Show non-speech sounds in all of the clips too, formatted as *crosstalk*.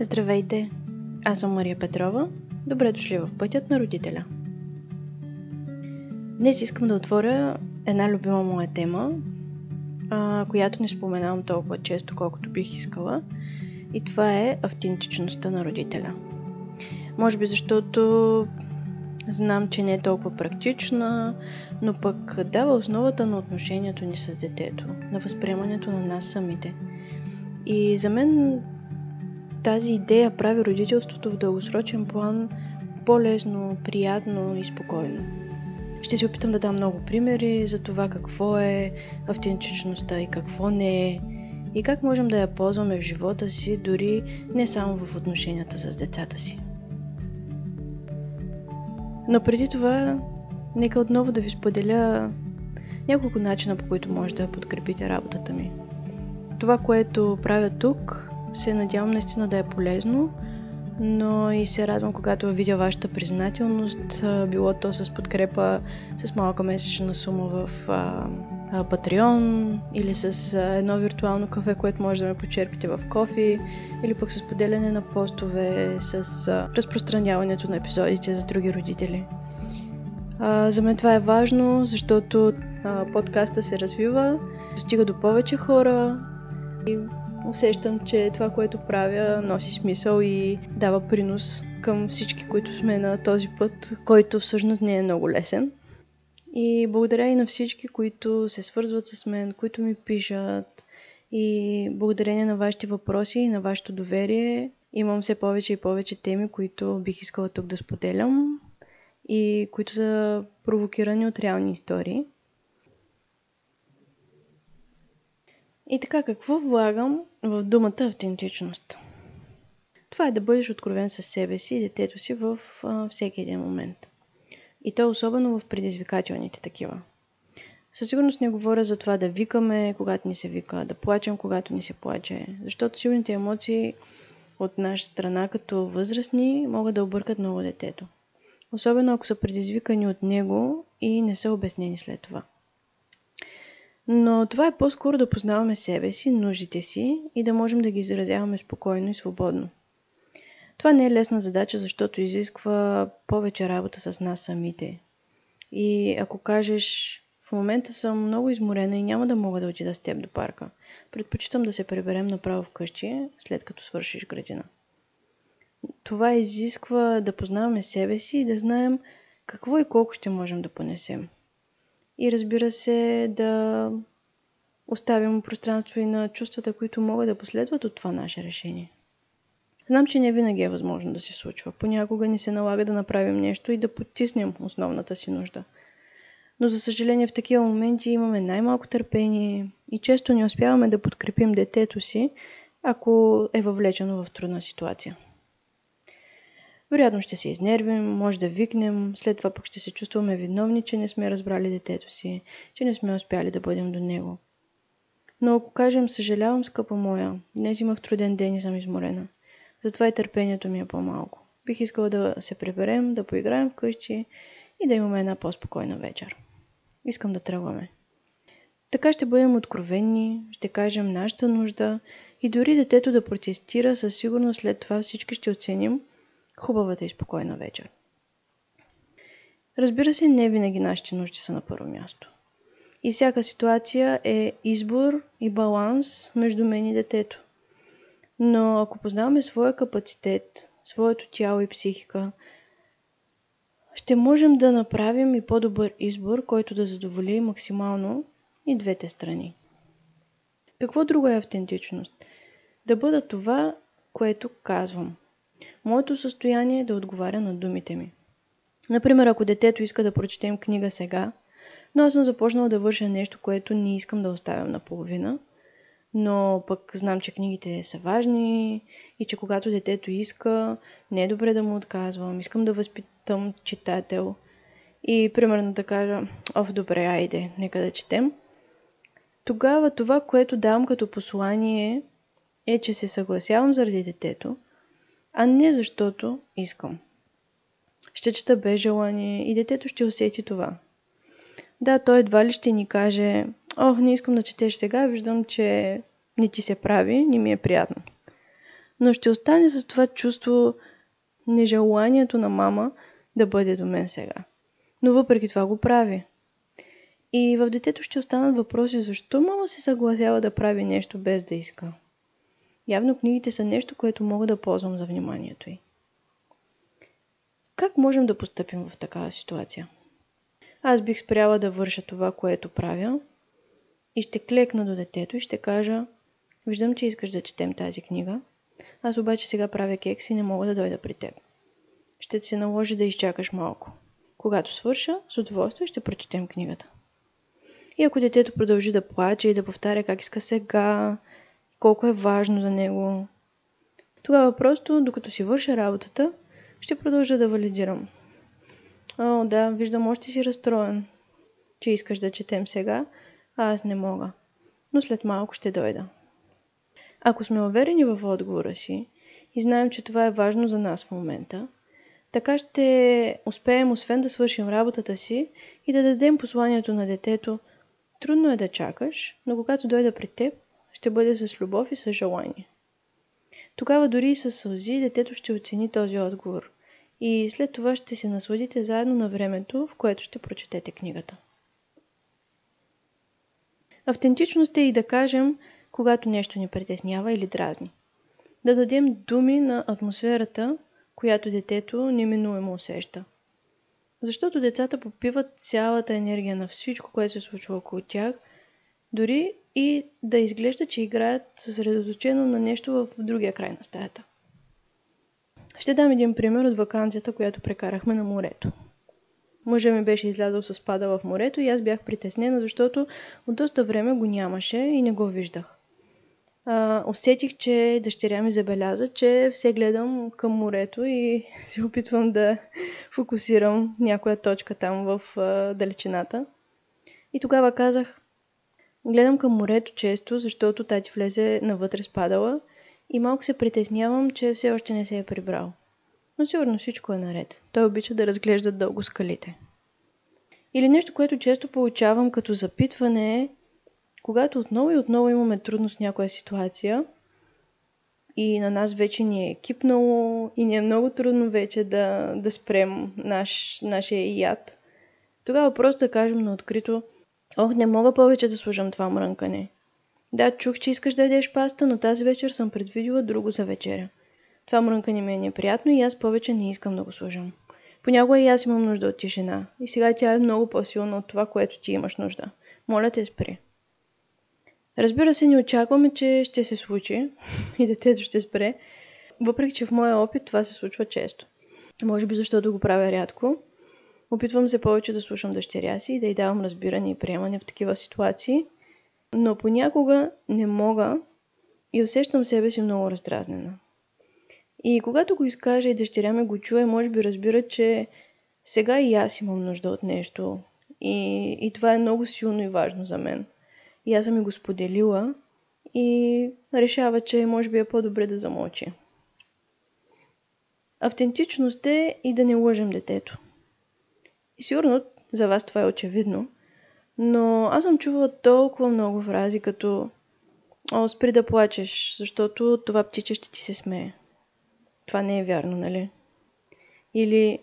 Здравейте! Аз съм Мария Петрова. Добре дошли в Пътят на родителя. Днес искам да отворя една любима моя тема, която не споменавам толкова често, колкото бих искала. И това е автентичността на родителя. Може би защото знам, че не е толкова практична, но пък дава основата на отношението ни с детето, на възприемането на нас самите. И за мен тази идея прави родителството в дългосрочен план по-лесно, приятно и спокойно. Ще се опитам да дам много примери за това какво е автентичността и какво не е и как можем да я ползваме в живота си, дори не само в отношенията с децата си. Но преди това, нека отново да ви споделя няколко начина, по които може да подкрепите работата ми. Това, което правя тук, се надявам наистина да е полезно, но и се радвам, когато видя вашата признателност, било то с подкрепа с малка месечна сума в Patreon или с едно виртуално кафе, което може да ме почерпите в кофи или пък с поделяне на постове, с разпространяването на епизодите за други родители. за мен това е важно, защото подкаста се развива, достига до повече хора и усещам, че това, което правя, носи смисъл и дава принос към всички, които сме на този път, който всъщност не е много лесен. И благодаря и на всички, които се свързват с мен, които ми пишат. И благодарение на вашите въпроси и на вашето доверие имам все повече и повече теми, които бих искала тук да споделям и които са провокирани от реални истории. И така, какво влагам в думата автентичност? Това е да бъдеш откровен със себе си и детето си в а, всеки един момент. И то особено в предизвикателните такива. Със сигурност не говоря за това да викаме, когато ни се вика, да плачем, когато ни се плаче, защото силните емоции от наша страна като възрастни могат да объркат много детето. Особено ако са предизвикани от него и не са обяснени след това. Но това е по-скоро да познаваме себе си, нуждите си и да можем да ги изразяваме спокойно и свободно. Това не е лесна задача, защото изисква повече работа с нас самите. И ако кажеш, в момента съм много изморена и няма да мога да отида с теб до парка, предпочитам да се приберем направо вкъщи, след като свършиш градина. Това изисква да познаваме себе си и да знаем какво и колко ще можем да понесем. И разбира се, да оставим пространство и на чувствата, които могат да последват от това наше решение. Знам, че не винаги е възможно да се случва. Понякога ни се налага да направим нещо и да потиснем основната си нужда. Но за съжаление в такива моменти имаме най-малко търпение и често не успяваме да подкрепим детето си, ако е въвлечено в трудна ситуация. Вероятно ще се изнервим, може да викнем, след това пък ще се чувстваме виновни, че не сме разбрали детето си, че не сме успяли да бъдем до него. Но ако кажем, съжалявам, скъпа моя, днес имах труден ден и съм изморена. Затова и търпението ми е по-малко. Бих искала да се приберем, да поиграем вкъщи и да имаме една по-спокойна вечер. Искам да тръгваме. Така ще бъдем откровенни, ще кажем нашата нужда и дори детето да протестира, със сигурност след това всички ще оценим хубавата и спокойна вечер. Разбира се, не винаги нашите нужди са на първо място. И всяка ситуация е избор и баланс между мен и детето. Но ако познаваме своя капацитет, своето тяло и психика, ще можем да направим и по-добър избор, който да задоволи максимално и двете страни. Какво друго е автентичност? Да бъда това, което казвам. Моето състояние е да отговаря на думите ми. Например, ако детето иска да прочетем книга сега, но аз съм започнала да върша нещо, което не искам да оставям наполовина, но пък знам, че книгите са важни и че когато детето иска, не е добре да му отказвам, искам да възпитам читател и примерно да кажа, оф, добре, айде, нека да четем. Тогава това, което давам като послание е, че се съгласявам заради детето, а не защото искам. Ще чета без желание и детето ще усети това. Да, той едва ли ще ни каже, О, не искам да четеш сега, виждам, че не ти се прави, не ми е приятно. но ще остане с това чувство нежеланието на мама да бъде до мен сега. Но въпреки това го прави. И в детето ще останат въпроси защо мама се съгласява да прави нещо без да иска. Явно книгите са нещо, което мога да ползвам за вниманието й. Как можем да поступим в такава ситуация? Аз бих спряла да върша това, което правя и ще клекна до детето и ще кажа Виждам, че искаш да четем тази книга. Аз обаче сега правя кекс и не мога да дойда при теб. Ще ти се наложи да изчакаш малко. Когато свърша, с удоволствие ще прочетем книгата. И ако детето продължи да плаче и да повтаря как иска сега, колко е важно за него, тогава просто, докато си върша работата, ще продължа да валидирам. О, да, виждам, още си разстроен, че искаш да четем сега, а аз не мога. Но след малко ще дойда. Ако сме уверени в отговора си и знаем, че това е важно за нас в момента, така ще успеем освен да свършим работата си и да дадем посланието на детето Трудно е да чакаш, но когато дойда при теб, ще бъде с любов и с желание. Тогава дори и с сълзи детето ще оцени този отговор и след това ще се насладите заедно на времето, в което ще прочетете книгата. Автентичност е и да кажем, когато нещо ни притеснява или дразни. Да дадем думи на атмосферата, която детето неминуемо усеща. Защото децата попиват цялата енергия на всичко, което се случва около тях, дори и да изглежда, че играят съсредоточено на нещо в другия край на стаята. Ще дам един пример от вакансията, която прекарахме на морето. Мъжа ми беше излязъл с пада в морето и аз бях притеснена, защото от доста време го нямаше и не го виждах а, усетих, че дъщеря ми забеляза, че все гледам към морето и *laughs* се опитвам да фокусирам някоя точка там в а, далечината. И тогава казах, гледам към морето често, защото тати влезе навътре с падала и малко се притеснявам, че все още не се е прибрал. Но сигурно всичко е наред. Той обича да разглежда дълго скалите. Или нещо, което често получавам като запитване е когато отново и отново имаме трудност с някоя ситуация и на нас вече ни е кипнало и ни е много трудно вече да, да спрем наш, нашия яд, тогава просто да кажем на открито, ох, не мога повече да служам това мрънкане. Да, чух, че искаш да ядеш паста, но тази вечер съм предвидила друго за вечеря. Това мрънкане ми е неприятно и аз повече не искам да го служам. Понякога и аз имам нужда от тишина. И сега тя е много по-силна от това, което ти имаш нужда. Моля те, спри. Разбира се, не очакваме, че ще се случи *laughs* и детето ще спре, въпреки че в моя опит това се случва често. Може би защото го правя рядко. Опитвам се повече да слушам дъщеря си и да й давам разбиране и приемане в такива ситуации, но понякога не мога и усещам себе си много раздразнена. И когато го изкажа и дъщеря ми го чуе, може би разбира, че сега и аз имам нужда от нещо. И, и това е много силно и важно за мен – и аз съм ми го споделила и решава, че може би е по-добре да замълчи. Автентичност е и да не лъжем детето. Сигурно за вас това е очевидно, но аз съм чувала толкова много фрази като О, спри да плачеш, защото това птиче ще ти се смее. Това не е вярно, нали? Или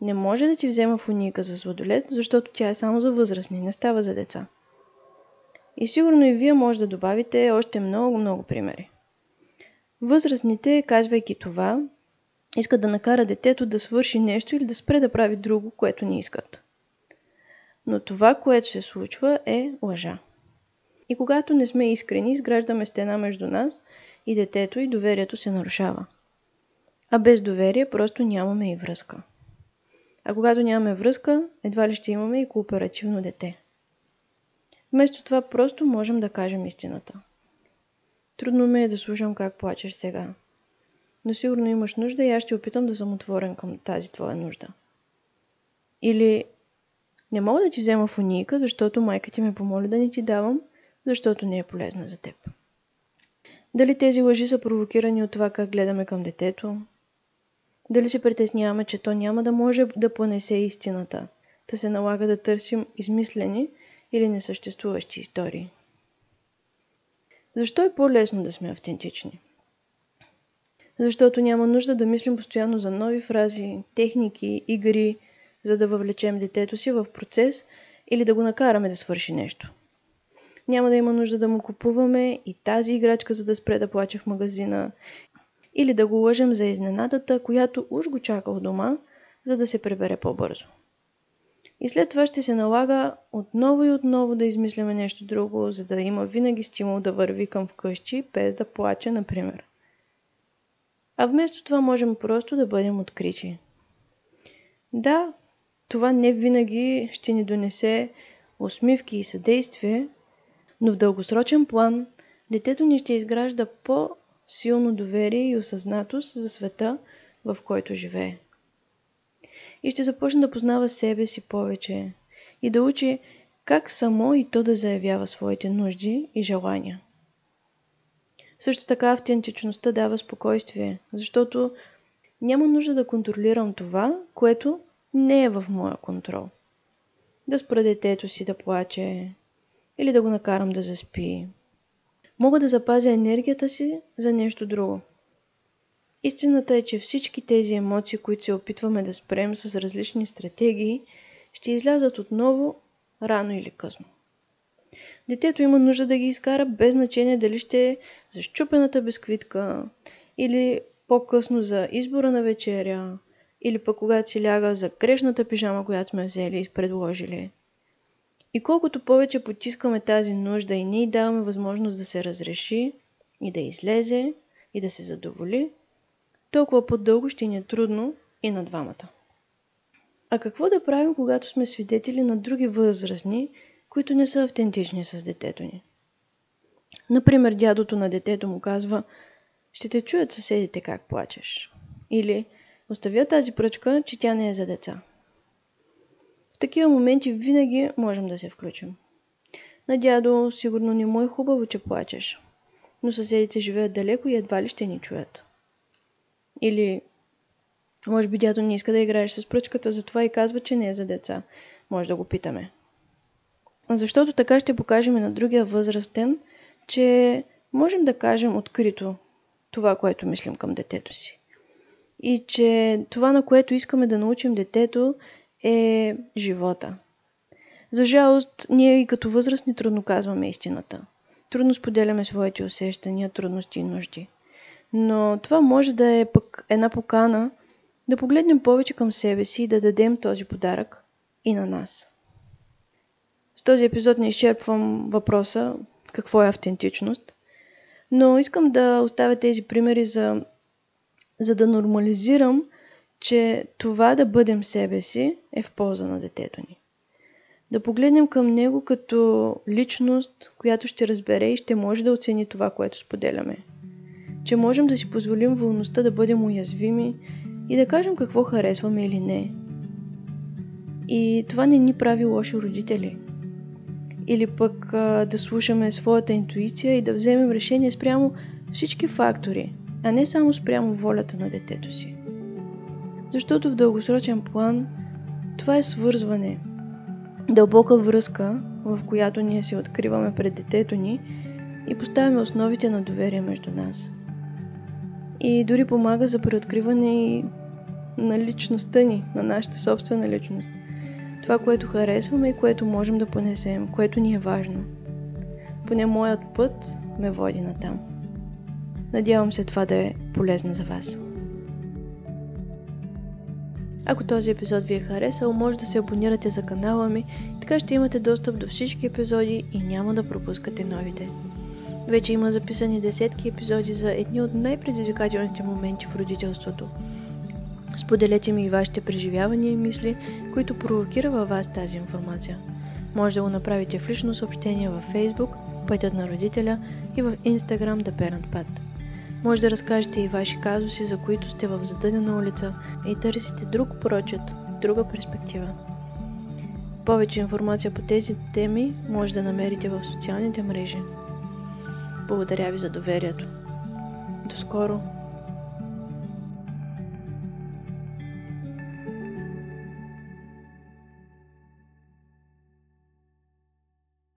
не може да ти взема фуника за сладолет, защото тя е само за възрастни, не става за деца. И сигурно и вие може да добавите още много-много примери. Възрастните, казвайки това, искат да накара детето да свърши нещо или да спре да прави друго, което не искат. Но това, което се случва, е лъжа. И когато не сме искрени, изграждаме стена между нас и детето и доверието се нарушава. А без доверие просто нямаме и връзка. А когато нямаме връзка, едва ли ще имаме и кооперативно дете. Вместо това просто можем да кажем истината. Трудно ми е да слушам как плачеш сега. Но сигурно имаш нужда и аз ще опитам да съм отворен към тази твоя нужда. Или не мога да ти взема фунийка, защото майка ти ме помоли да не ти давам, защото не е полезна за теб. Дали тези лъжи са провокирани от това как гледаме към детето? Дали се притесняваме, че то няма да може да понесе истината, да се налага да търсим измислени или несъществуващи истории. Защо е по-лесно да сме автентични? Защото няма нужда да мислим постоянно за нови фрази, техники, игри, за да въвлечем детето си в процес или да го накараме да свърши нещо. Няма да има нужда да му купуваме и тази играчка, за да спре да плаче в магазина, или да го лъжем за изненадата, която уж го чака у дома, за да се пребере по-бързо. И след това ще се налага отново и отново да измисляме нещо друго, за да има винаги стимул да върви към вкъщи, без да плаче, например. А вместо това можем просто да бъдем открити. Да, това не винаги ще ни донесе усмивки и съдействие, но в дългосрочен план детето ни ще изгражда по-силно доверие и осъзнатост за света, в който живее. И ще започне да познава себе си повече и да учи как само и то да заявява своите нужди и желания. Също така автентичността дава спокойствие, защото няма нужда да контролирам това, което не е в моя контрол. Да спра детето си да плаче или да го накарам да заспи. Мога да запазя енергията си за нещо друго. Истината е, че всички тези емоции, които се опитваме да спрем с различни стратегии, ще излязат отново рано или късно. Детето има нужда да ги изкара без значение дали ще е за щупената бисквитка или по-късно за избора на вечеря или пък когато си ляга за грешната пижама, която сме взели и предложили. И колкото повече потискаме тази нужда и ние даваме възможност да се разреши и да излезе и да се задоволи, толкова по-дълго ще ни е трудно и на двамата. А какво да правим, когато сме свидетели на други възрастни, които не са автентични с детето ни? Например, дядото на детето му казва «Ще те чуят съседите как плачеш». Или «Оставя тази пръчка, че тя не е за деца». В такива моменти винаги можем да се включим. На дядо сигурно не му е хубаво, че плачеш, но съседите живеят далеко и едва ли ще ни чуят. Или може би дядо не иска да играеш с пръчката, затова и казва, че не е за деца. Може да го питаме. Защото така ще покажем и на другия възрастен, че можем да кажем открито това, което мислим към детето си. И че това, на което искаме да научим детето, е живота. За жалост, ние и като възрастни трудно казваме истината. Трудно споделяме своите усещания, трудности и нужди. Но това може да е пък една покана да погледнем повече към себе си и да дадем този подарък и на нас. С този епизод не изчерпвам въпроса какво е автентичност, но искам да оставя тези примери за, за да нормализирам, че това да бъдем себе си е в полза на детето ни. Да погледнем към него като личност, която ще разбере и ще може да оцени това, което споделяме – че можем да си позволим вълността да бъдем уязвими и да кажем какво харесваме или не. И това не ни прави лоши родители. Или пък а, да слушаме своята интуиция и да вземем решение спрямо всички фактори, а не само спрямо волята на детето си. Защото в дългосрочен план това е свързване, дълбока връзка, в която ние се откриваме пред детето ни и поставяме основите на доверие между нас и дори помага за преоткриване на личността ни, на нашата собствена личност. Това, което харесваме и което можем да понесем, което ни е важно. Поне моят път ме води на там. Надявам се това да е полезно за вас. Ако този епизод ви е харесал, може да се абонирате за канала ми, така ще имате достъп до всички епизоди и няма да пропускате новите. Вече има записани десетки епизоди за едни от най-предизвикателните моменти в родителството. Споделете ми и вашите преживявания и мисли, които провокира във вас тази информация. Може да го направите в лично съобщение във Facebook, Пътят на родителя и в Instagram The Parent Path. Може да разкажете и ваши казуси, за които сте в задънена улица и търсите друг прочет, друга перспектива. Повече информация по тези теми може да намерите в социалните мрежи. Благодаря ви за доверието. До скоро!